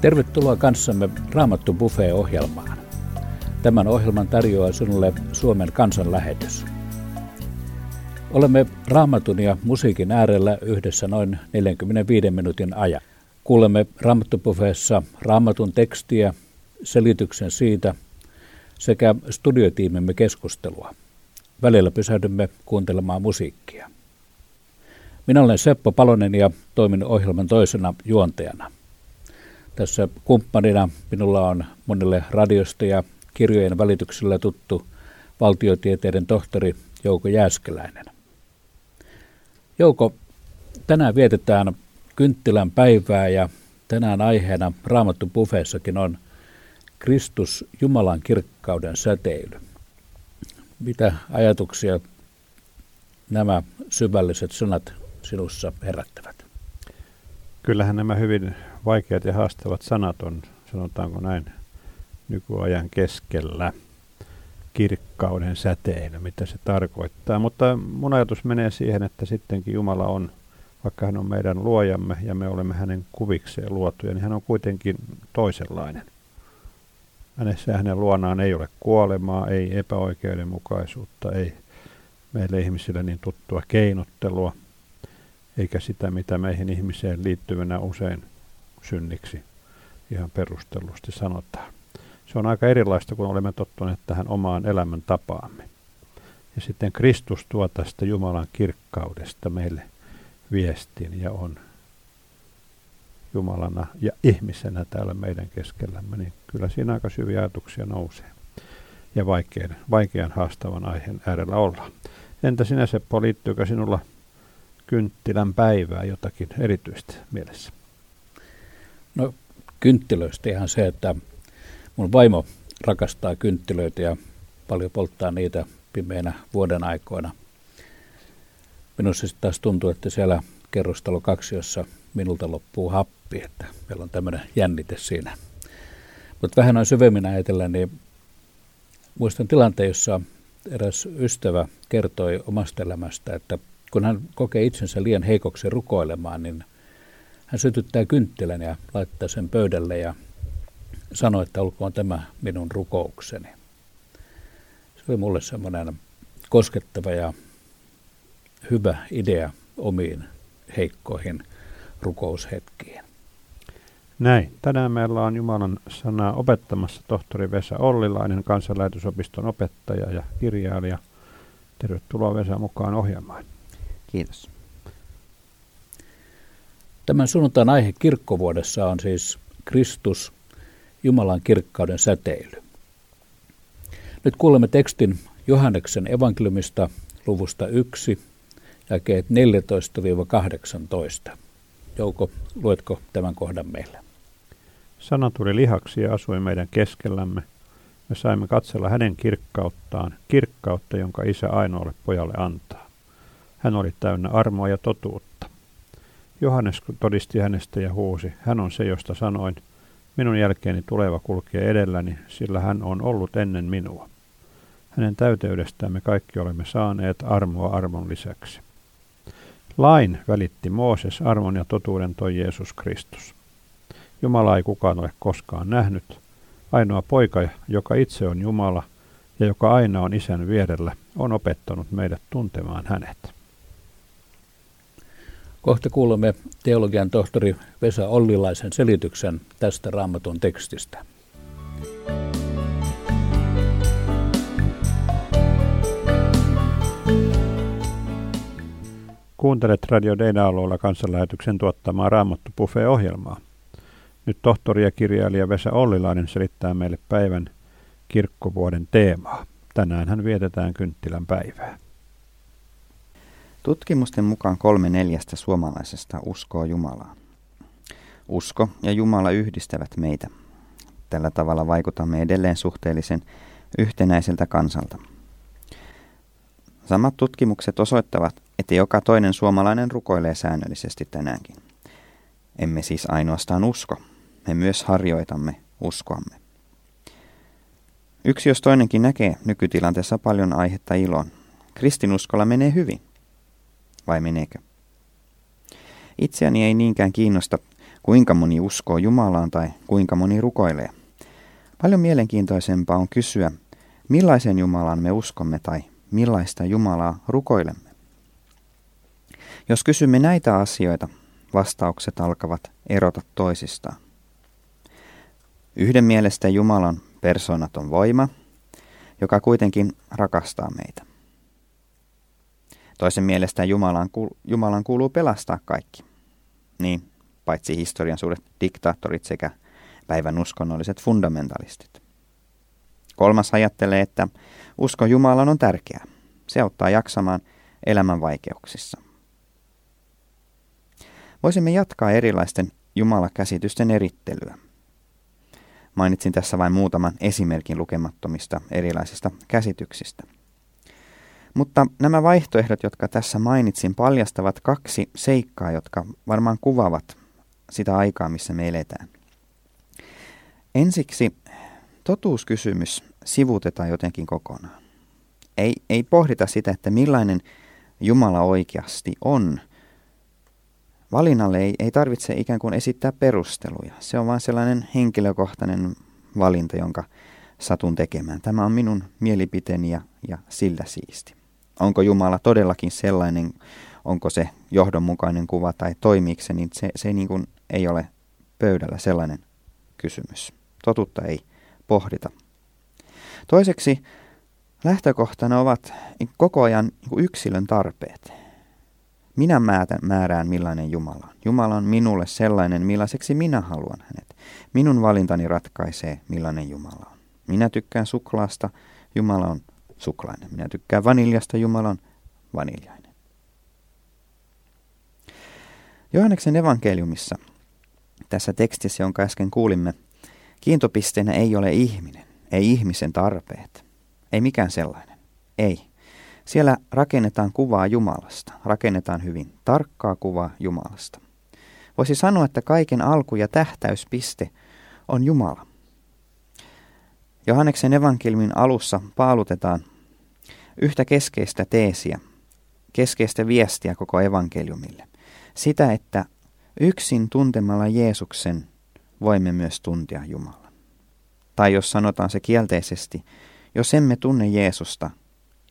Tervetuloa kanssamme Raamattu Buffet-ohjelmaan. Tämän ohjelman tarjoaa sinulle Suomen kansanlähetys. Olemme raamatun ja musiikin äärellä yhdessä noin 45 minuutin ajan. Kuulemme Raamattupuffeessa raamatun tekstiä, selityksen siitä sekä studiotiimimme keskustelua. Välillä pysähdymme kuuntelemaan musiikkia. Minä olen Seppo Palonen ja toimin ohjelman toisena juontajana. Tässä kumppanina minulla on monille radiosta ja kirjojen välityksellä tuttu valtiotieteiden tohtori Jouko Jääskeläinen. Jouko, tänään vietetään kynttilän päivää ja tänään aiheena Raamattu Buffeessakin on Kristus Jumalan kirkkauden säteily. Mitä ajatuksia nämä syvälliset sanat sinussa herättävät? Kyllähän nämä hyvin vaikeat ja haastavat sanat on, sanotaanko näin, nykyajan keskellä kirkkauden säteily, mitä se tarkoittaa. Mutta mun ajatus menee siihen, että sittenkin Jumala on, vaikka hän on meidän luojamme ja me olemme hänen kuvikseen luotuja, niin hän on kuitenkin toisenlainen. Hänessä hänen luonaan ei ole kuolemaa, ei epäoikeudenmukaisuutta, ei meille ihmisille niin tuttua keinottelua, eikä sitä, mitä meihin ihmiseen liittyvänä usein synniksi ihan perustellusti sanotaan. Se on aika erilaista, kun olemme tottuneet tähän omaan elämän tapaamme. Ja sitten Kristus tuo tästä Jumalan kirkkaudesta meille viestin ja on Jumalana ja ihmisenä täällä meidän keskellämme, niin kyllä siinä aika syviä ajatuksia nousee. Ja vaikean, vaikean haastavan aiheen äärellä ollaan. Entä sinä Seppo, liittyykö sinulla kynttilän päivää jotakin erityistä mielessä? No kynttilöistä ihan se, että mun vaimo rakastaa kynttilöitä ja paljon polttaa niitä pimeinä vuoden aikoina. Minusta sitten taas tuntuu, että siellä kerrostalo kaksi, jossa minulta loppuu happi, että meillä on tämmöinen jännite siinä. Mutta vähän noin syvemmin ajatellen, niin muistan tilanteen, jossa eräs ystävä kertoi omasta elämästä, että kun hän kokee itsensä liian heikoksi rukoilemaan, niin hän sytyttää kynttilän ja laittaa sen pöydälle ja sanoi, että olkoon tämä minun rukoukseni. Se oli mulle semmoinen koskettava ja hyvä idea omiin heikkoihin rukoushetkiin. Näin. Tänään meillä on Jumalan sanaa opettamassa tohtori Vesa Ollilainen, kansanlähetysopiston opettaja ja kirjailija. Tervetuloa Vesa mukaan ohjelmaan. Kiitos. Tämän sunnuntain aihe kirkkovuodessa on siis Kristus, Jumalan kirkkauden säteily. Nyt kuulemme tekstin Johanneksen evankeliumista luvusta 1, jakeet 14-18. Jouko, luetko tämän kohdan meille? Sana tuli lihaksi ja asui meidän keskellämme. Me saimme katsella hänen kirkkauttaan, kirkkautta, jonka isä ainoalle pojalle antaa. Hän oli täynnä armoa ja totuutta. Johannes todisti hänestä ja huusi, hän on se, josta sanoin, minun jälkeeni tuleva kulkee edelläni, sillä hän on ollut ennen minua. Hänen täyteydestään me kaikki olemme saaneet armoa armon lisäksi. Lain välitti Mooses, armon ja totuuden toi Jeesus Kristus. Jumala ei kukaan ole koskaan nähnyt. Ainoa poika, joka itse on Jumala ja joka aina on isän vierellä, on opettanut meidät tuntemaan hänet. Kohta kuulemme teologian tohtori Vesa Ollilaisen selityksen tästä raamatun tekstistä. Kuuntelet Radio Deina-alueella kansanlähetyksen tuottamaa Raamattu Buffet-ohjelmaa. Nyt tohtori ja kirjailija Vesa Ollilainen selittää meille päivän kirkkovuoden teemaa. Tänään hän vietetään kynttilän päivää. Tutkimusten mukaan kolme neljästä suomalaisesta uskoo Jumalaa. Usko ja Jumala yhdistävät meitä. Tällä tavalla vaikutamme edelleen suhteellisen yhtenäiseltä kansalta. Samat tutkimukset osoittavat, että joka toinen suomalainen rukoilee säännöllisesti tänäänkin. Emme siis ainoastaan usko, me myös harjoitamme uskoamme. Yksi jos toinenkin näkee nykytilanteessa paljon aihetta iloon. Kristinuskolla menee hyvin vai meneekö? Itseäni ei niinkään kiinnosta, kuinka moni uskoo Jumalaan tai kuinka moni rukoilee. Paljon mielenkiintoisempaa on kysyä, millaisen Jumalan me uskomme tai millaista Jumalaa rukoilemme. Jos kysymme näitä asioita, vastaukset alkavat erota toisistaan. Yhden mielestä Jumalan persoonaton voima, joka kuitenkin rakastaa meitä. Toisen mielestä Jumalan, Jumalan kuuluu pelastaa kaikki. Niin, paitsi historian suuret diktaattorit sekä päivän uskonnolliset fundamentalistit. Kolmas ajattelee, että usko Jumalan on tärkeää. Se auttaa jaksamaan elämän vaikeuksissa. Voisimme jatkaa erilaisten Jumalakäsitysten erittelyä. Mainitsin tässä vain muutaman esimerkin lukemattomista erilaisista käsityksistä. Mutta nämä vaihtoehdot, jotka tässä mainitsin, paljastavat kaksi seikkaa, jotka varmaan kuvaavat sitä aikaa, missä me eletään. Ensiksi totuuskysymys sivutetaan jotenkin kokonaan. Ei, ei pohdita sitä, että millainen Jumala oikeasti on. Valinnalle ei, ei tarvitse ikään kuin esittää perusteluja. Se on vain sellainen henkilökohtainen valinta, jonka satun tekemään. Tämä on minun mielipiteeni ja, ja sillä siisti. Onko Jumala todellakin sellainen, onko se johdonmukainen kuva tai toimiiko se, niin se, se niin kuin ei ole pöydällä sellainen kysymys. Totuutta ei pohdita. Toiseksi lähtökohtana ovat koko ajan niin yksilön tarpeet. Minä määrään millainen Jumala on. Jumala on minulle sellainen, millaiseksi minä haluan hänet. Minun valintani ratkaisee, millainen Jumala on. Minä tykkään suklaasta, Jumala on suklainen. Minä tykkään vaniljasta, Jumala on vaniljainen. Johanneksen evankeliumissa, tässä tekstissä, jonka äsken kuulimme, kiintopisteenä ei ole ihminen, ei ihmisen tarpeet, ei mikään sellainen, ei. Siellä rakennetaan kuvaa Jumalasta, rakennetaan hyvin tarkkaa kuvaa Jumalasta. Voisi sanoa, että kaiken alku- ja tähtäyspiste on Jumala. Johanneksen evankeliumin alussa paalutetaan yhtä keskeistä teesiä, keskeistä viestiä koko evankeliumille. Sitä, että yksin tuntemalla Jeesuksen voimme myös tuntea Jumalan. Tai jos sanotaan se kielteisesti, jos emme tunne Jeesusta,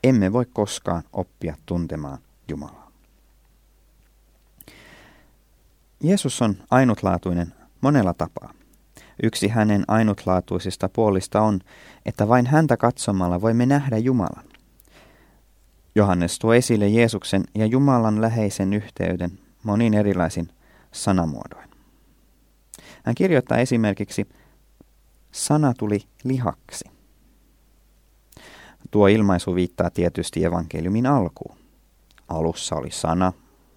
emme voi koskaan oppia tuntemaan Jumalaa. Jeesus on ainutlaatuinen monella tapaa. Yksi hänen ainutlaatuisista puolista on, että vain häntä katsomalla voimme nähdä Jumalan. Johannes tuo esille Jeesuksen ja Jumalan läheisen yhteyden monin erilaisin sanamuodoin. Hän kirjoittaa esimerkiksi, sana tuli lihaksi. Tuo ilmaisu viittaa tietysti evankeliumin alkuun. Alussa oli sana,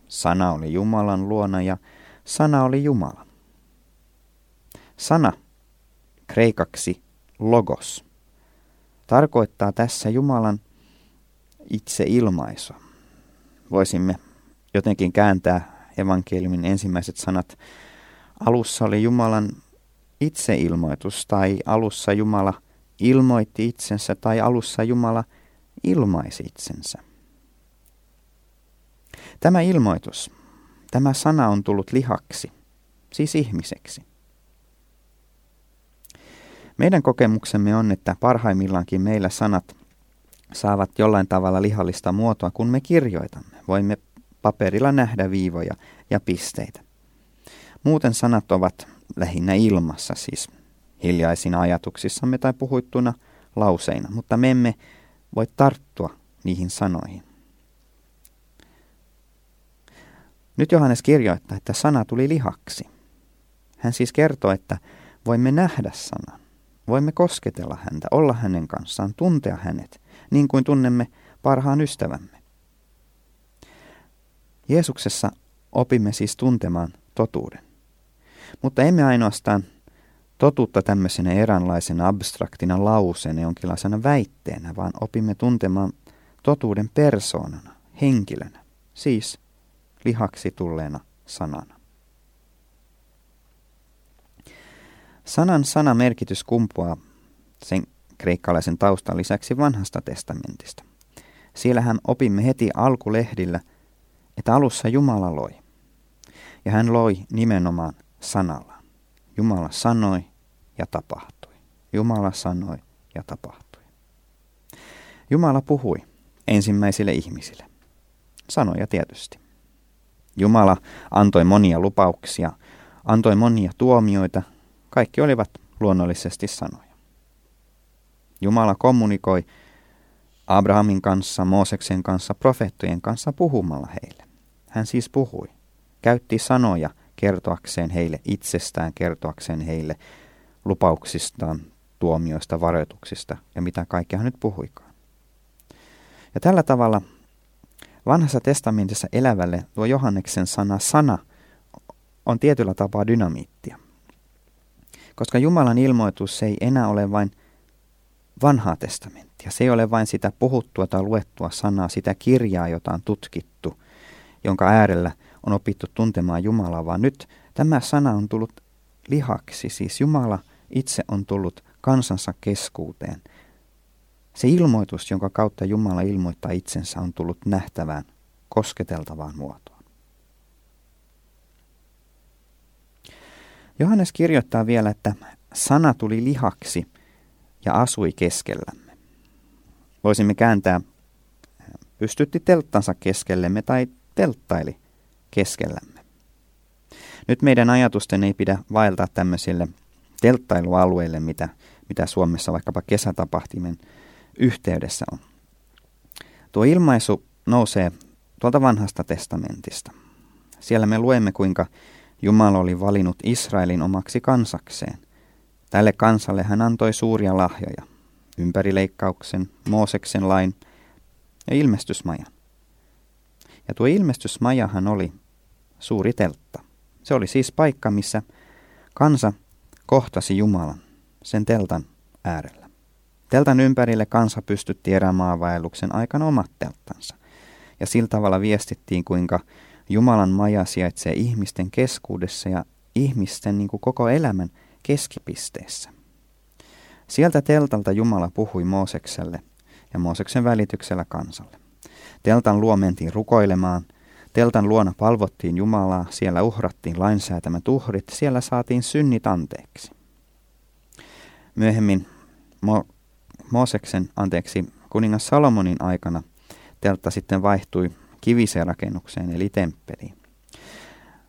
sana oli Jumalan luona ja sana oli Jumala. Sana, kreikaksi logos, tarkoittaa tässä Jumalan itse ilmaisu. Voisimme jotenkin kääntää evankeliumin ensimmäiset sanat. Alussa oli Jumalan itseilmoitus tai alussa Jumala ilmoitti itsensä tai alussa Jumala ilmaisi itsensä. Tämä ilmoitus, tämä sana on tullut lihaksi, siis ihmiseksi. Meidän kokemuksemme on, että parhaimmillaankin meillä sanat saavat jollain tavalla lihallista muotoa, kun me kirjoitamme. Voimme paperilla nähdä viivoja ja pisteitä. Muuten sanat ovat lähinnä ilmassa, siis hiljaisina ajatuksissamme tai puhuittuna lauseina, mutta me emme voi tarttua niihin sanoihin. Nyt Johannes kirjoittaa, että sana tuli lihaksi. Hän siis kertoo, että voimme nähdä sanan, voimme kosketella häntä, olla hänen kanssaan, tuntea hänet, niin kuin tunnemme parhaan ystävämme. Jeesuksessa opimme siis tuntemaan totuuden. Mutta emme ainoastaan totuutta tämmöisenä eräänlaisena abstraktina lauseena, jonkinlaisena väitteenä, vaan opimme tuntemaan totuuden persoonana, henkilönä, siis lihaksi tulleena sanana. Sanan sanamerkitys kumpuaa sen kreikkalaisen taustan lisäksi vanhasta testamentista. Siellähän opimme heti alkulehdillä, että alussa Jumala loi. Ja hän loi nimenomaan sanalla. Jumala sanoi ja tapahtui. Jumala sanoi ja tapahtui. Jumala puhui ensimmäisille ihmisille. Sanoja tietysti. Jumala antoi monia lupauksia, antoi monia tuomioita. Kaikki olivat luonnollisesti sanoja. Jumala kommunikoi Abrahamin kanssa, Mooseksen kanssa, profeettojen kanssa puhumalla heille. Hän siis puhui, käytti sanoja kertoakseen heille itsestään, kertoakseen heille lupauksistaan, tuomioista, varoituksista ja mitä kaikkea hän nyt puhuikaan. Ja tällä tavalla vanhassa testamentissa elävälle tuo Johanneksen sana sana on tietyllä tapaa dynamiittia. Koska Jumalan ilmoitus ei enää ole vain vanhaa testamenttia. Se ei ole vain sitä puhuttua tai luettua sanaa, sitä kirjaa, jota on tutkittu, jonka äärellä on opittu tuntemaan Jumalaa, vaan nyt tämä sana on tullut lihaksi, siis Jumala itse on tullut kansansa keskuuteen. Se ilmoitus, jonka kautta Jumala ilmoittaa itsensä, on tullut nähtävään, kosketeltavaan muotoon. Johannes kirjoittaa vielä, että sana tuli lihaksi ja asui keskellämme. Voisimme kääntää, pystytti telttansa keskellemme tai telttaili keskellämme. Nyt meidän ajatusten ei pidä vaeltaa tämmöisille telttailualueille, mitä, mitä Suomessa vaikkapa kesätapahtimen yhteydessä on. Tuo ilmaisu nousee tuolta vanhasta testamentista. Siellä me luemme, kuinka Jumala oli valinnut Israelin omaksi kansakseen. Tälle kansalle hän antoi suuria lahjoja, ympärileikkauksen, Mooseksen lain ja ilmestysmajan. Ja tuo ilmestysmajahan oli suuri teltta. Se oli siis paikka, missä kansa kohtasi Jumalan sen teltan äärellä. Teltan ympärille kansa pystytti erämaavaelluksen aikana omat telttansa. Ja sillä tavalla viestittiin, kuinka Jumalan maja sijaitsee ihmisten keskuudessa ja ihmisten niin kuin koko elämän keskipisteessä. Sieltä teltalta Jumala puhui Moosekselle ja Mooseksen välityksellä kansalle. Teltan luo mentiin rukoilemaan, teltan luona palvottiin Jumalaa, siellä uhrattiin lainsäätämät uhrit, siellä saatiin synnit anteeksi. Myöhemmin Mo- Mooseksen, anteeksi, kuningas Salomonin aikana teltta sitten vaihtui kiviseen rakennukseen eli temppeliin.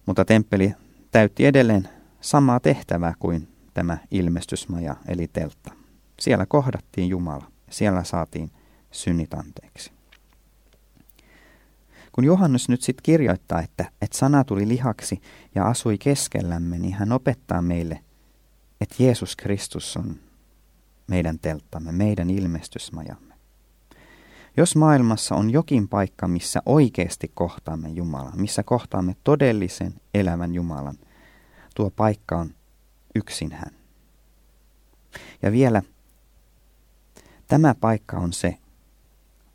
Mutta temppeli täytti edelleen samaa tehtävää kuin tämä ilmestysmaja eli teltta. Siellä kohdattiin Jumala, siellä saatiin synnit anteeksi. Kun Johannes nyt sitten kirjoittaa, että, että sana tuli lihaksi ja asui keskellämme, niin hän opettaa meille, että Jeesus Kristus on meidän telttamme, meidän ilmestysmajamme. Jos maailmassa on jokin paikka, missä oikeasti kohtaamme Jumalan, missä kohtaamme todellisen elävän Jumalan, tuo paikka on yksin hän. Ja vielä tämä paikka on se,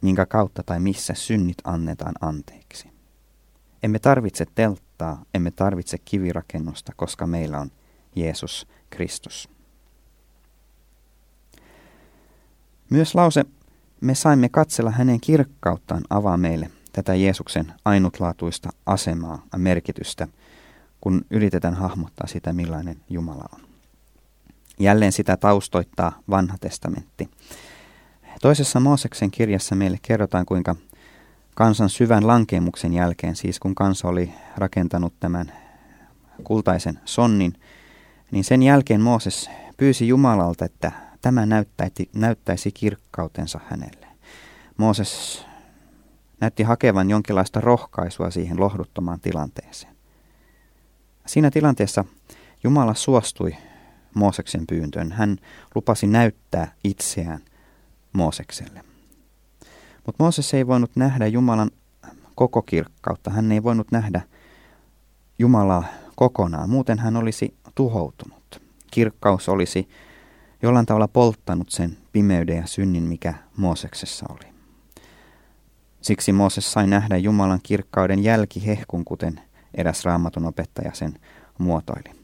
minkä kautta tai missä synnit annetaan anteeksi. Emme tarvitse telttaa, emme tarvitse kivirakennusta, koska meillä on Jeesus Kristus. Myös lause me saimme katsella hänen kirkkauttaan avaa meille tätä Jeesuksen ainutlaatuista asemaa ja merkitystä, kun yritetään hahmottaa sitä, millainen Jumala on. Jälleen sitä taustoittaa vanha testamentti. Toisessa Mooseksen kirjassa meille kerrotaan, kuinka kansan syvän lankemuksen jälkeen, siis kun kansa oli rakentanut tämän kultaisen sonnin, niin sen jälkeen Mooses pyysi Jumalalta, että tämä näyttäisi, näyttäisi kirkkautensa hänelle. Mooses näytti hakevan jonkinlaista rohkaisua siihen lohduttomaan tilanteeseen. Siinä tilanteessa Jumala suostui Mooseksen pyyntöön. Hän lupasi näyttää itseään Moosekselle. Mutta Mooses ei voinut nähdä Jumalan koko kirkkautta. Hän ei voinut nähdä Jumalaa kokonaan. Muuten hän olisi tuhoutunut. Kirkkaus olisi jollain tavalla polttanut sen pimeyden ja synnin, mikä Mooseksessa oli. Siksi Mooses sai nähdä Jumalan kirkkauden jälkihehkun, kuten eräs raamatun opettaja sen muotoili.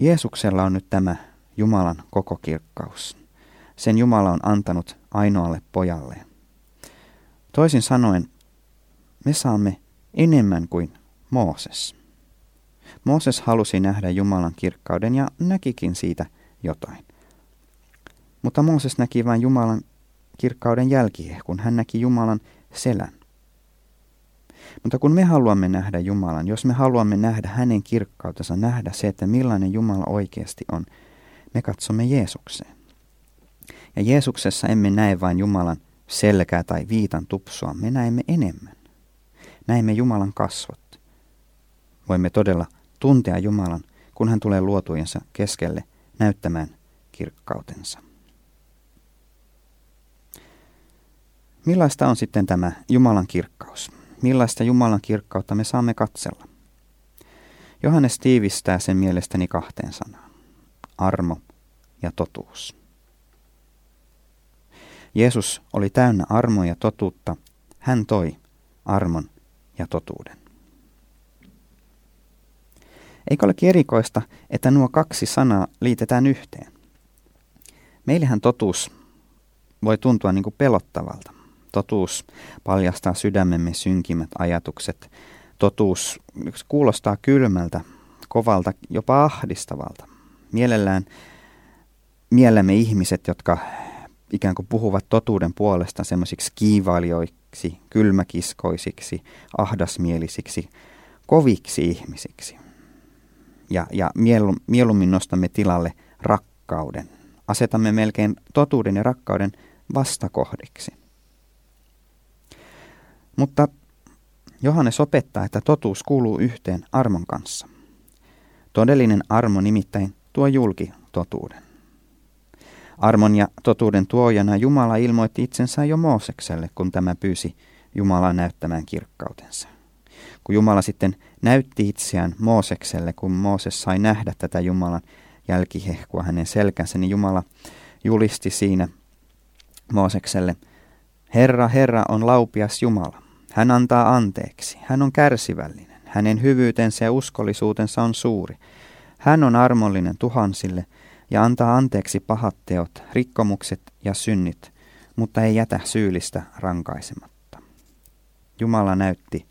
Jeesuksella on nyt tämä Jumalan koko kirkkaus. Sen Jumala on antanut ainoalle pojalleen. Toisin sanoen, me saamme enemmän kuin Mooses. Mooses halusi nähdä Jumalan kirkkauden ja näkikin siitä jotain. Mutta Mooses näki vain Jumalan kirkkauden jälkihehkun. Hän näki Jumalan selän. Mutta kun me haluamme nähdä Jumalan, jos me haluamme nähdä hänen kirkkautensa, nähdä se, että millainen Jumala oikeasti on, me katsomme Jeesukseen. Ja Jeesuksessa emme näe vain Jumalan selkää tai viitan tupsua, me näemme enemmän. Näemme Jumalan kasvot. Voimme todella tuntea Jumalan, kun hän tulee luotujensa keskelle näyttämään kirkkautensa. Millaista on sitten tämä Jumalan kirkkaus? Millaista Jumalan kirkkautta me saamme katsella? Johannes tiivistää sen mielestäni kahteen sanaan. Armo ja totuus. Jeesus oli täynnä armoa ja totuutta. Hän toi armon ja totuuden. Eikö olekin erikoista, että nuo kaksi sanaa liitetään yhteen? Meillähän totuus voi tuntua niin kuin pelottavalta. Totuus paljastaa sydämemme synkimmät ajatukset. Totuus kuulostaa kylmältä, kovalta, jopa ahdistavalta. Mielellään mielemme ihmiset, jotka ikään kuin puhuvat totuuden puolesta semmoisiksi kiivailijoiksi, kylmäkiskoisiksi, ahdasmielisiksi, koviksi ihmisiksi. Ja, ja mieluummin nostamme tilalle rakkauden. Asetamme melkein totuuden ja rakkauden vastakohdiksi. Mutta Johannes opettaa, että totuus kuuluu yhteen armon kanssa. Todellinen armo nimittäin tuo julki totuuden. Armon ja totuuden tuojana Jumala ilmoitti itsensä jo Moosekselle, kun tämä pyysi Jumalaa näyttämään kirkkautensa. Kun Jumala sitten näytti itseään Moosekselle, kun Mooses sai nähdä tätä Jumalan jälkihehkua hänen selkänsä, niin Jumala julisti siinä Moosekselle, Herra, Herra on laupias Jumala. Hän antaa anteeksi. Hän on kärsivällinen. Hänen hyvyytensä ja uskollisuutensa on suuri. Hän on armollinen tuhansille ja antaa anteeksi pahat teot, rikkomukset ja synnit, mutta ei jätä syyllistä rankaisematta. Jumala näytti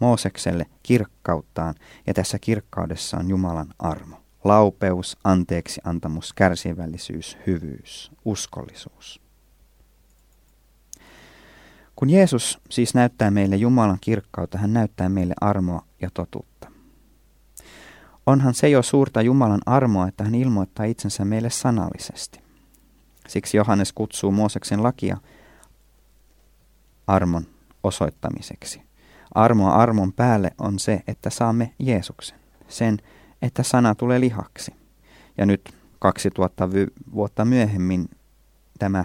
Moosekselle kirkkauttaan ja tässä kirkkaudessa on Jumalan armo. Laupeus, anteeksi antamus, kärsivällisyys, hyvyys, uskollisuus. Kun Jeesus siis näyttää meille Jumalan kirkkautta, hän näyttää meille armoa ja totuutta. Onhan se jo suurta Jumalan armoa, että hän ilmoittaa itsensä meille sanallisesti. Siksi Johannes kutsuu Mooseksen lakia armon osoittamiseksi. Armoa armon päälle on se, että saamme Jeesuksen. Sen, että sana tulee lihaksi. Ja nyt 2000 vuotta myöhemmin tämä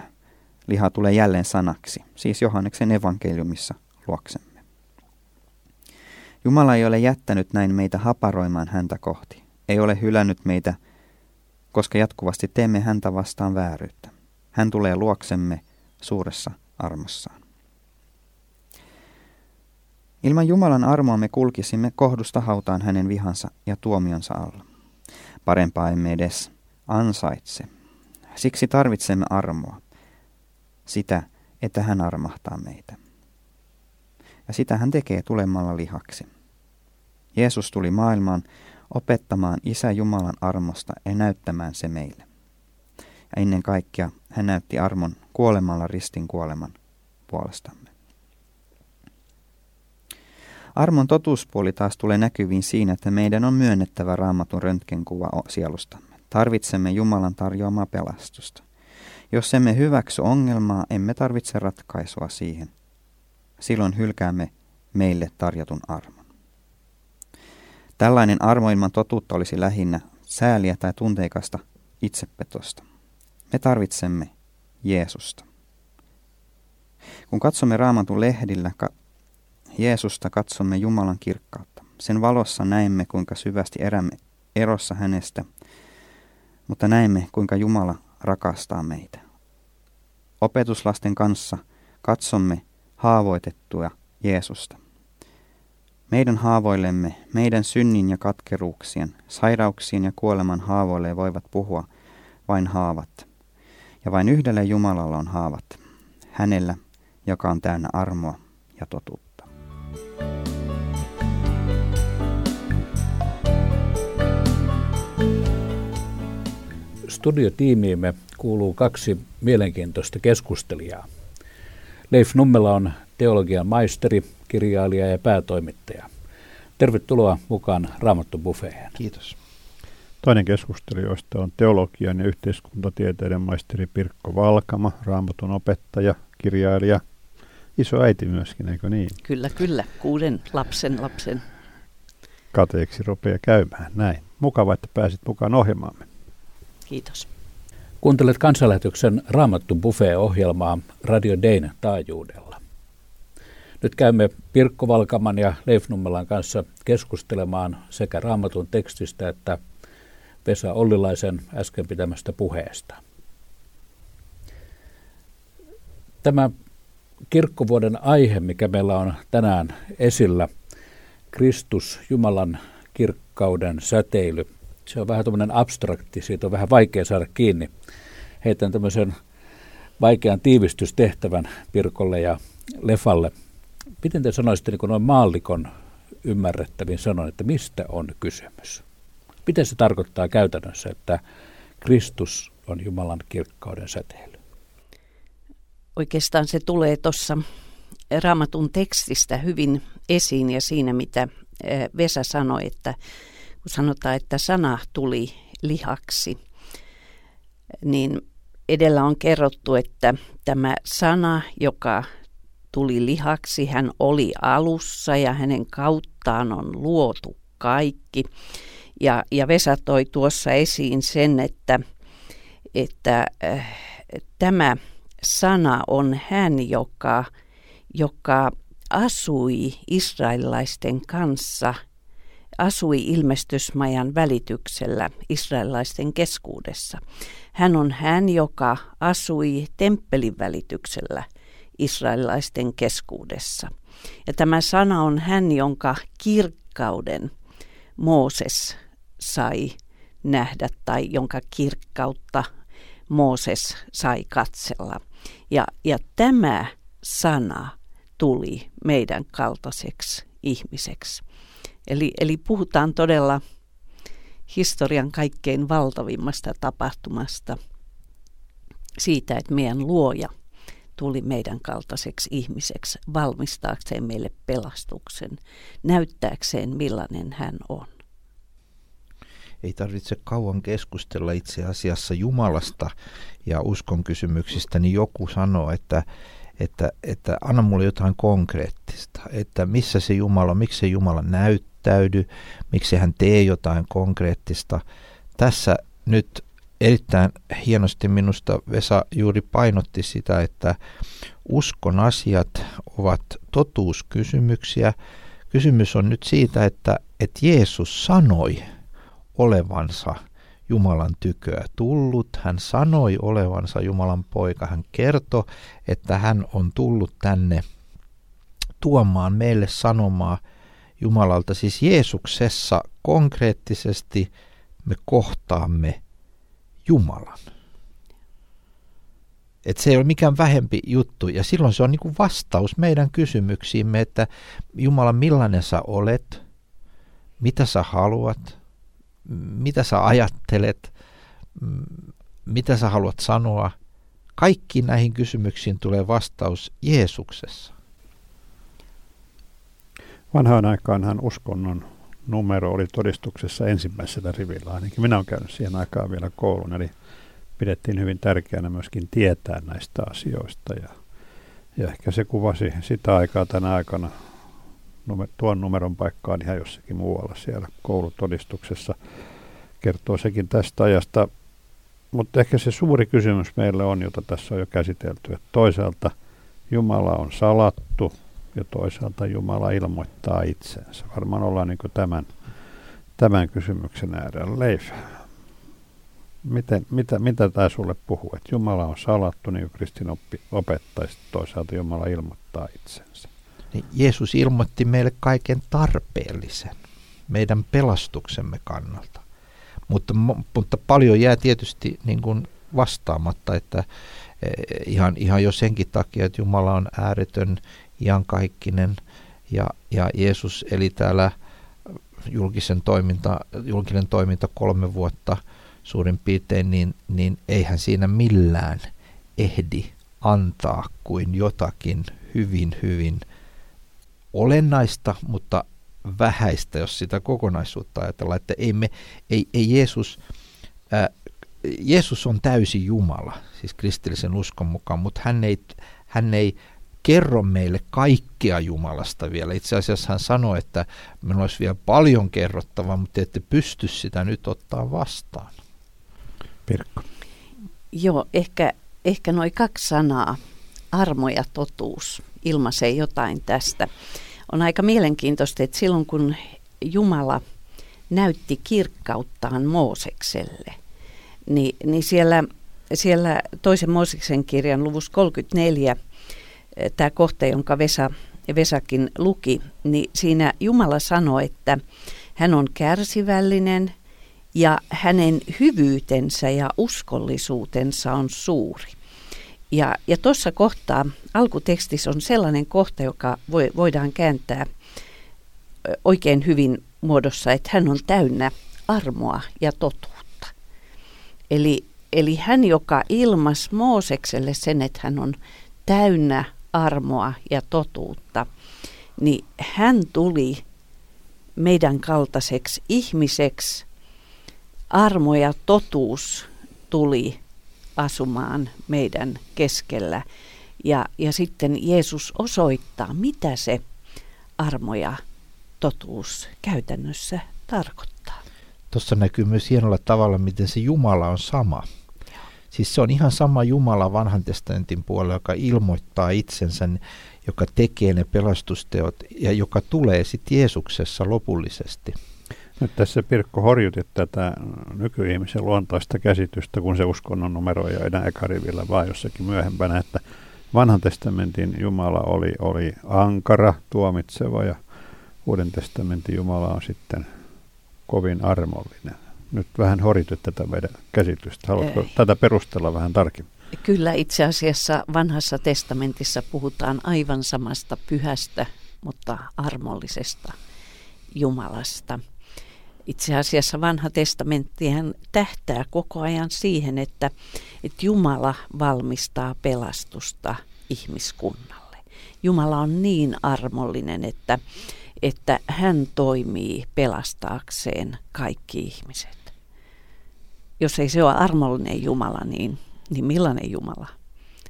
liha tulee jälleen sanaksi, siis Johanneksen evankeliumissa luoksemme. Jumala ei ole jättänyt näin meitä haparoimaan häntä kohti. Ei ole hylännyt meitä, koska jatkuvasti teemme häntä vastaan vääryyttä. Hän tulee luoksemme suuressa armossaan. Ilman Jumalan armoa me kulkisimme kohdusta hautaan hänen vihansa ja tuomionsa alla. Parempaa emme edes ansaitse. Siksi tarvitsemme armoa sitä, että hän armahtaa meitä. Ja sitä hän tekee tulemalla lihaksi. Jeesus tuli maailmaan opettamaan Isä Jumalan armosta ja näyttämään se meille. Ja ennen kaikkea hän näytti armon kuolemalla ristin kuoleman puolestamme. Armon totuuspuoli taas tulee näkyviin siinä, että meidän on myönnettävä raamatun röntgenkuva sielustamme. Tarvitsemme Jumalan tarjoamaa pelastusta. Jos emme hyväksy ongelmaa, emme tarvitse ratkaisua siihen. Silloin hylkäämme meille tarjotun armon. Tällainen armo ilman totuutta olisi lähinnä sääliä tai tunteikasta itsepetosta. Me tarvitsemme Jeesusta. Kun katsomme raamatun lehdillä Jeesusta, katsomme Jumalan kirkkautta. Sen valossa näemme, kuinka syvästi erämme erossa hänestä, mutta näemme, kuinka Jumala rakastaa meitä. Opetuslasten kanssa katsomme haavoitettua Jeesusta. Meidän haavoillemme, meidän synnin ja katkeruuksien, sairauksien ja kuoleman haavoille voivat puhua vain haavat. Ja vain yhdelle Jumalalla on haavat, hänellä, joka on täynnä armoa ja totuutta. Studiotiimiimme kuuluu kaksi mielenkiintoista keskustelijaa. Leif Nummela on teologian maisteri, kirjailija ja päätoimittaja. Tervetuloa mukaan Raamattobufeen. Kiitos. Toinen keskustelijoista on teologian ja yhteiskuntatieteiden maisteri Pirkko Valkama, raamatun opettaja, kirjailija iso äiti myöskin, eikö niin? Kyllä, kyllä. Kuuden lapsen lapsen. Kateeksi rupeaa käymään, näin. Mukava, että pääsit mukaan ohjelmaamme. Kiitos. Kuuntelet kansanlähetyksen Raamattu Buffet-ohjelmaa Radio Dayn taajuudella. Nyt käymme Pirkko Valkaman ja Leif Nummelan kanssa keskustelemaan sekä Raamatun tekstistä että Vesa Ollilaisen äsken pitämästä puheesta. Tämä kirkkovuoden aihe, mikä meillä on tänään esillä, Kristus, Jumalan kirkkauden säteily, se on vähän tämmöinen abstrakti, siitä on vähän vaikea saada kiinni. Heitän tämmöisen vaikean tiivistystehtävän Pirkolle ja Lefalle. Miten te sanoisitte niin noin maallikon ymmärrettävin sanoin, että mistä on kysymys? Mitä se tarkoittaa käytännössä, että Kristus on Jumalan kirkkauden säteily? Oikeastaan se tulee tuossa raamatun tekstistä hyvin esiin ja siinä, mitä Vesa sanoi, että kun sanotaan, että sana tuli lihaksi, niin edellä on kerrottu, että tämä sana, joka tuli lihaksi, hän oli alussa ja hänen kauttaan on luotu kaikki. Ja, ja Vesa toi tuossa esiin sen, että, että äh, tämä sana on hän, joka, joka asui israelilaisten kanssa, asui ilmestysmajan välityksellä israelilaisten keskuudessa. Hän on hän, joka asui temppelin välityksellä israelilaisten keskuudessa. Ja tämä sana on hän, jonka kirkkauden Mooses sai nähdä tai jonka kirkkautta Mooses sai katsella. Ja, ja tämä sana tuli meidän kaltaiseksi ihmiseksi. Eli, eli puhutaan todella historian kaikkein valtavimmasta tapahtumasta siitä, että meidän luoja tuli meidän kaltaiseksi ihmiseksi valmistaakseen meille pelastuksen, näyttääkseen millainen hän on ei tarvitse kauan keskustella itse asiassa Jumalasta ja uskon kysymyksistä, niin joku sanoo, että, että, että anna mulle jotain konkreettista, että missä se Jumala, miksi se Jumala näyttäydy, miksi hän tee jotain konkreettista. Tässä nyt erittäin hienosti minusta Vesa juuri painotti sitä, että uskon asiat ovat totuuskysymyksiä. Kysymys on nyt siitä, että, että Jeesus sanoi olevansa Jumalan tyköä tullut. Hän sanoi olevansa Jumalan poika. Hän kertoi, että hän on tullut tänne tuomaan meille sanomaa Jumalalta. Siis Jeesuksessa konkreettisesti me kohtaamme Jumalan. Et se ei ole mikään vähempi juttu. Ja silloin se on niin vastaus meidän kysymyksiimme, että Jumala, millainen sä olet, mitä sä haluat, mitä sä ajattelet, mitä sä haluat sanoa. Kaikki näihin kysymyksiin tulee vastaus Jeesuksessa. Vanhaan aikaanhan uskonnon numero oli todistuksessa ensimmäisellä rivillä. Ainakin minä olen käynyt siihen aikaan vielä koulun, eli pidettiin hyvin tärkeänä myöskin tietää näistä asioista. Ja, ja ehkä se kuvasi sitä aikaa tänä aikana tuon numeron paikkaan ihan jossakin muualla siellä koulutodistuksessa. Kertoo sekin tästä ajasta. Mutta ehkä se suuri kysymys meille on, jota tässä on jo käsitelty, että toisaalta Jumala on salattu ja toisaalta Jumala ilmoittaa itsensä. Varmaan ollaan niin tämän, tämän kysymyksen äärellä. Leif, miten, mitä, mitä tämä sulle puhuu? Että Jumala on salattu, niin kuin Kristin oppi, opettaisi, toisaalta Jumala ilmoittaa itsensä niin Jeesus ilmoitti meille kaiken tarpeellisen meidän pelastuksemme kannalta. Mutta, mutta paljon jää tietysti niin kuin vastaamatta, että eh, ihan, ihan jo senkin takia, että Jumala on ääretön, iankaikkinen ja, ja Jeesus eli täällä julkisen toiminta, julkinen toiminta kolme vuotta suurin piirtein, niin, niin eihän siinä millään ehdi antaa kuin jotakin hyvin, hyvin olennaista, mutta vähäistä, jos sitä kokonaisuutta ajatellaan, että ei, me, ei, ei Jeesus, ää, Jeesus on täysi Jumala, siis kristillisen uskon mukaan, mutta hän ei, hän ei kerro meille kaikkea Jumalasta vielä. Itse asiassa hän sanoi, että minulla olisi vielä paljon kerrottavaa, mutta ette pysty sitä nyt ottaa vastaan. Pirkko. Joo, ehkä, ehkä noin kaksi sanaa, armo ja totuus, ilmaisee jotain tästä. On aika mielenkiintoista, että silloin kun Jumala näytti kirkkauttaan Moosekselle, niin, niin siellä, siellä toisen Mooseksen kirjan luvussa 34 – tämä kohta, jonka Vesa, Vesakin luki, niin siinä Jumala sanoi, että hän on kärsivällinen ja hänen hyvyytensä ja uskollisuutensa on suuri. Ja, ja tuossa kohtaa, alkutekstissä on sellainen kohta, joka voi, voidaan kääntää oikein hyvin muodossa, että hän on täynnä armoa ja totuutta. Eli, eli hän, joka ilmas Moosekselle sen, että hän on täynnä armoa ja totuutta, niin hän tuli meidän kaltaiseksi ihmiseksi. Armo ja totuus tuli asumaan meidän keskellä. Ja, ja sitten Jeesus osoittaa, mitä se armo ja totuus käytännössä tarkoittaa. Tuossa näkyy myös hienolla tavalla, miten se Jumala on sama. Siis se on ihan sama Jumala vanhan testamentin puolella, joka ilmoittaa itsensä, joka tekee ne pelastusteot ja joka tulee sitten Jeesuksessa lopullisesti. Nyt tässä Pirkko horjutit tätä nykyihmisen luontaista käsitystä, kun se uskonnon numero ei enää ekarivillä, vaan jossakin myöhempänä, että vanhan testamentin Jumala oli, oli ankara, tuomitseva ja uuden testamentin Jumala on sitten kovin armollinen nyt vähän horitit tätä meidän käsitystä. Haluatko Ei. tätä perustella vähän tarkemmin? Kyllä itse asiassa vanhassa testamentissa puhutaan aivan samasta pyhästä, mutta armollisesta Jumalasta. Itse asiassa vanha testamenttihan tähtää koko ajan siihen, että, että Jumala valmistaa pelastusta ihmiskunnalle. Jumala on niin armollinen, että, että hän toimii pelastaakseen kaikki ihmiset jos ei se ole armollinen Jumala, niin, niin millainen Jumala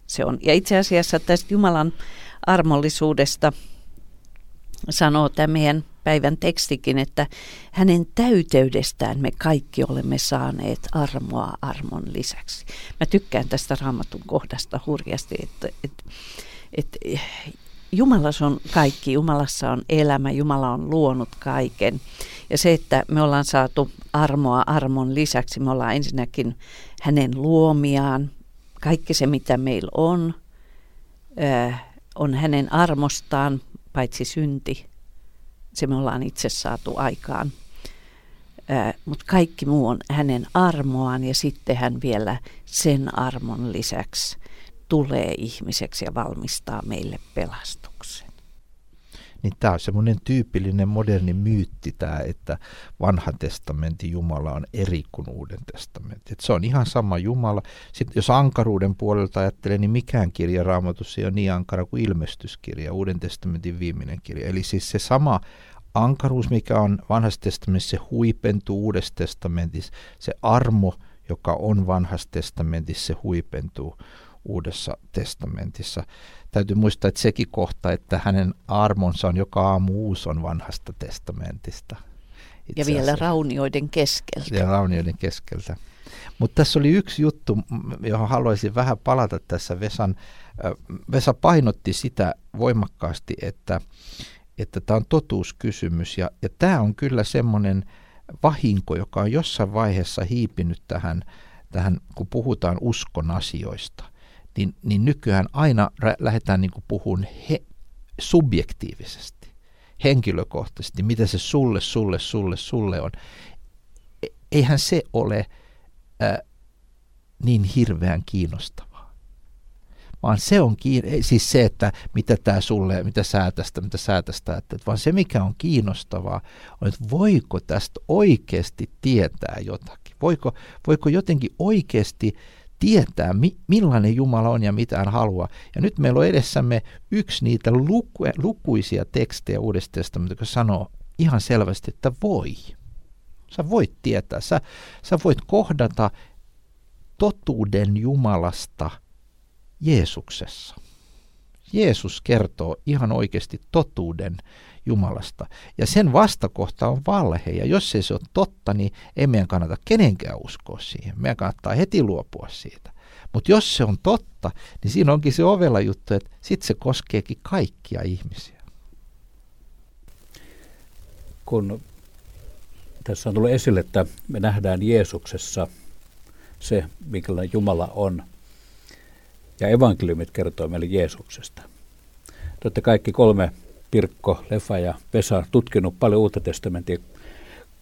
se on? Ja itse asiassa tästä Jumalan armollisuudesta sanoo tämä meidän päivän tekstikin, että hänen täyteydestään me kaikki olemme saaneet armoa armon lisäksi. Mä tykkään tästä raamatun kohdasta hurjasti, että, että, että Jumalassa on kaikki, Jumalassa on elämä, Jumala on luonut kaiken. Ja se, että me ollaan saatu armoa armon lisäksi, me ollaan ensinnäkin hänen luomiaan. Kaikki se, mitä meillä on, on hänen armostaan, paitsi synti. Se me ollaan itse saatu aikaan. Mutta kaikki muu on hänen armoaan ja sitten hän vielä sen armon lisäksi tulee ihmiseksi ja valmistaa meille pelastuksen. Niin tämä on semmoinen tyypillinen moderni myytti tämä, että vanhan testamentin Jumala on eri kuin uuden testamentin. Et se on ihan sama Jumala. Sitten jos ankaruuden puolelta ajattelee, niin mikään kirja raamatussa ei ole niin ankara kuin ilmestyskirja, uuden testamentin viimeinen kirja. Eli siis se sama ankaruus, mikä on vanhassa testamentissa, se huipentuu uudessa testamentissa. Se armo, joka on vanhassa testamentissa, se huipentuu Uudessa testamentissa. Täytyy muistaa, että sekin kohta, että hänen armonsa on joka aamu uusi on vanhasta testamentista. ja vielä asiassa. raunioiden keskeltä. Ja raunioiden keskeltä. Mutta tässä oli yksi juttu, johon haluaisin vähän palata tässä. Vesan, Vesa painotti sitä voimakkaasti, että että tämä on totuuskysymys. Ja, ja tämä on kyllä semmoinen vahinko, joka on jossain vaiheessa hiipinyt tähän, tähän kun puhutaan uskon asioista niin, niin nykyään aina rä- lähdetään niin puhumaan he, subjektiivisesti, henkilökohtaisesti, mitä se sulle, sulle, sulle, sulle on. E- eihän se ole ä, niin hirveän kiinnostavaa. vaan se on kiin- siis se, että mitä tämä sulle, mitä sä tästä, mitä sä tästä että, vaan se, mikä on kiinnostavaa, on, että voiko tästä oikeasti tietää jotakin. Voiko, voiko jotenkin oikeasti tietää, mi- millainen Jumala on ja mitä hän haluaa. Ja nyt meillä on edessämme yksi niitä luku- lukuisia tekstejä Uudesta testamentista, joka sanoo ihan selvästi, että voi. Sä voit tietää, sä, sä voit kohdata totuuden Jumalasta Jeesuksessa. Jeesus kertoo ihan oikeasti totuuden Jumalasta. Ja sen vastakohta on valhe. Ja jos ei se ole totta, niin ei meidän kannata kenenkään uskoa siihen. Meidän kannattaa heti luopua siitä. Mutta jos se on totta, niin siinä onkin se ovella juttu, että sitten se koskeekin kaikkia ihmisiä. Kun tässä on tullut esille, että me nähdään Jeesuksessa se, minkälainen Jumala on. Ja evankeliumit kertoo meille Jeesuksesta. Te olette kaikki kolme, Pirkko, Lefa ja Vesa, tutkinut paljon uutta testamenttia.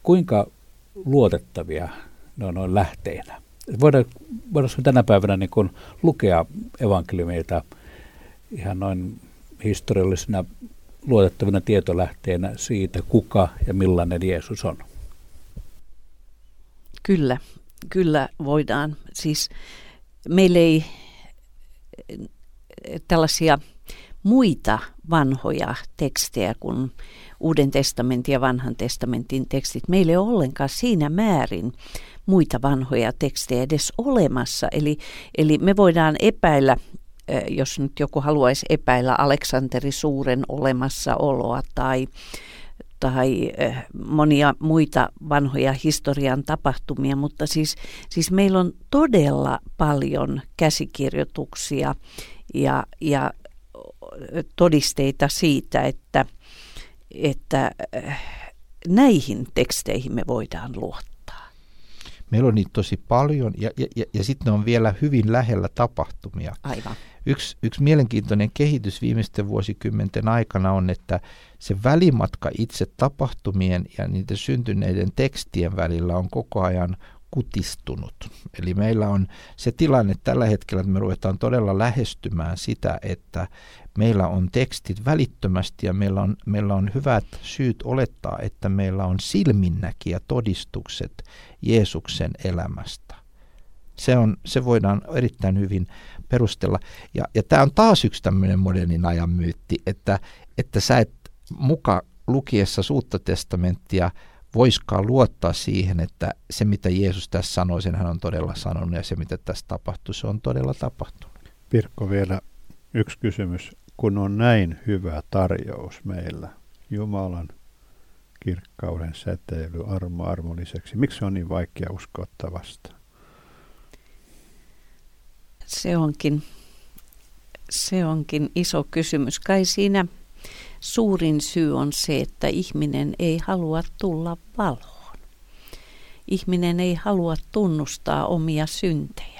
Kuinka luotettavia ne on noin lähteinä? Voidaan, voidaan tänä päivänä niin kun lukea evankeliumita ihan noin historiallisena luotettavina tietolähteenä siitä, kuka ja millainen Jeesus on. Kyllä, kyllä voidaan. Siis meillä ei tällaisia muita vanhoja tekstejä kuin Uuden testamentin ja vanhan testamentin tekstit. Meillä ei ole ollenkaan siinä määrin muita vanhoja tekstejä edes olemassa. Eli, eli me voidaan epäillä, jos nyt joku haluaisi epäillä Aleksanteri Suuren olemassaoloa tai tai monia muita vanhoja historian tapahtumia, mutta siis, siis meillä on todella paljon käsikirjoituksia ja, ja todisteita siitä, että, että näihin teksteihin me voidaan luottaa. Meillä on niitä tosi paljon ja, ja, ja, ja sitten ne on vielä hyvin lähellä tapahtumia. Aivan. Yksi, yksi mielenkiintoinen kehitys viimeisten vuosikymmenten aikana on, että se välimatka itse tapahtumien ja niiden syntyneiden tekstien välillä on koko ajan kutistunut. Eli meillä on se tilanne tällä hetkellä, että me ruvetaan todella lähestymään sitä, että meillä on tekstit välittömästi ja meillä on, meillä on hyvät syyt olettaa, että meillä on silminnäkiä todistukset Jeesuksen elämästä. Se, on, se voidaan erittäin hyvin perustella. Ja, ja tämä on taas yksi tämmöinen modernin ajan myytti, että, että sä et muka lukiessa suutta testamenttia voiskaan luottaa siihen, että se mitä Jeesus tässä sanoi, sen hän on todella sanonut ja se mitä tässä tapahtui, se on todella tapahtunut. Pirkko vielä yksi kysymys. Kun on näin hyvä tarjous meillä, Jumalan kirkkauden säteily armo armolliseksi, miksi on niin vaikea uskoa vastaan? Se onkin, se onkin iso kysymys. Kai siinä suurin syy on se, että ihminen ei halua tulla valoon. Ihminen ei halua tunnustaa omia syntejään.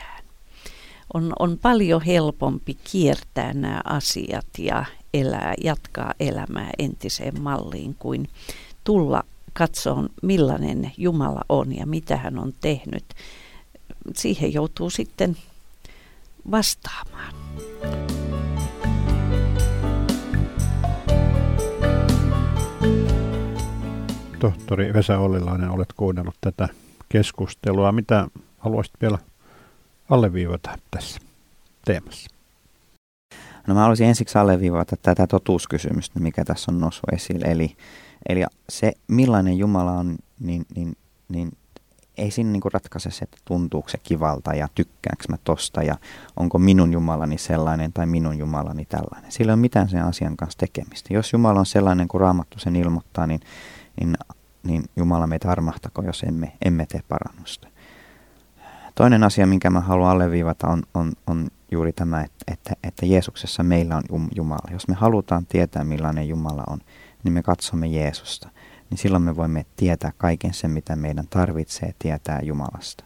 On, on paljon helpompi kiertää nämä asiat ja elää, jatkaa elämää entiseen malliin kuin tulla katsoa, millainen Jumala on ja mitä hän on tehnyt. Siihen joutuu sitten vastaamaan. Tohtori Vesa Ollilainen, olet kuunnellut tätä keskustelua. Mitä haluaisit vielä alleviivata tässä teemassa? No mä haluaisin ensiksi alleviivata tätä totuuskysymystä, mikä tässä on noussut esille. Eli, eli se, millainen Jumala on, niin, niin, niin ei siinä niin ratkaise se, että tuntuuko se kivalta ja tykkäänkö mä tosta ja onko minun Jumalani sellainen tai minun Jumalani tällainen. Sillä ei ole mitään sen asian kanssa tekemistä. Jos Jumala on sellainen kuin Raamattu sen ilmoittaa, niin, niin, niin Jumala meitä armahtako, jos emme, emme tee parannusta. Toinen asia, minkä mä haluan alleviivata, on, on, on juuri tämä, että, että, että Jeesuksessa meillä on Jumala. Jos me halutaan tietää, millainen Jumala on, niin me katsomme Jeesusta niin silloin me voimme tietää kaiken sen, mitä meidän tarvitsee tietää Jumalasta.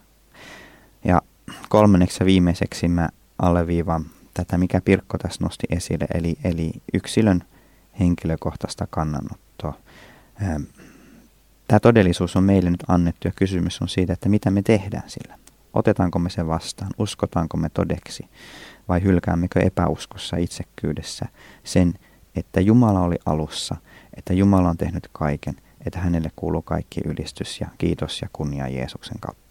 Ja kolmanneksi ja viimeiseksi mä alleviivaan tätä, mikä Pirkko tässä nosti esille, eli, eli yksilön henkilökohtaista kannanottoa. Tämä todellisuus on meille nyt annettu ja kysymys on siitä, että mitä me tehdään sillä. Otetaanko me se vastaan? Uskotaanko me todeksi? Vai hylkäämmekö epäuskossa itsekkyydessä sen, että Jumala oli alussa, että Jumala on tehnyt kaiken, että hänelle kuuluu kaikki ylistys ja kiitos ja kunnia Jeesuksen kautta.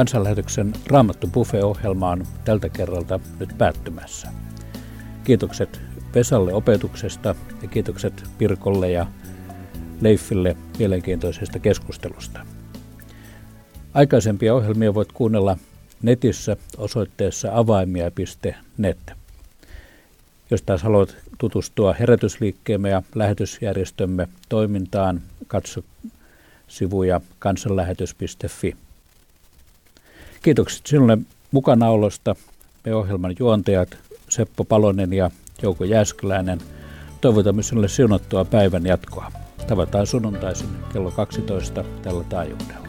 Kansanlähetyksen Raamattu Buffet-ohjelma on tältä kerralta nyt päättymässä. Kiitokset Vesalle opetuksesta ja kiitokset Pirkolle ja Leifille mielenkiintoisesta keskustelusta. Aikaisempia ohjelmia voit kuunnella netissä osoitteessa avaimia.net. Jos taas haluat tutustua herätysliikkeemme ja lähetysjärjestömme toimintaan, katso sivuja kansanlähetys.fi. Kiitokset sinulle mukanaolosta. Me ohjelman juontajat Seppo Palonen ja Jouko Jääskeläinen. Toivotamme sinulle siunattua päivän jatkoa. Tavataan sunnuntaisin kello 12 tällä taajuudella.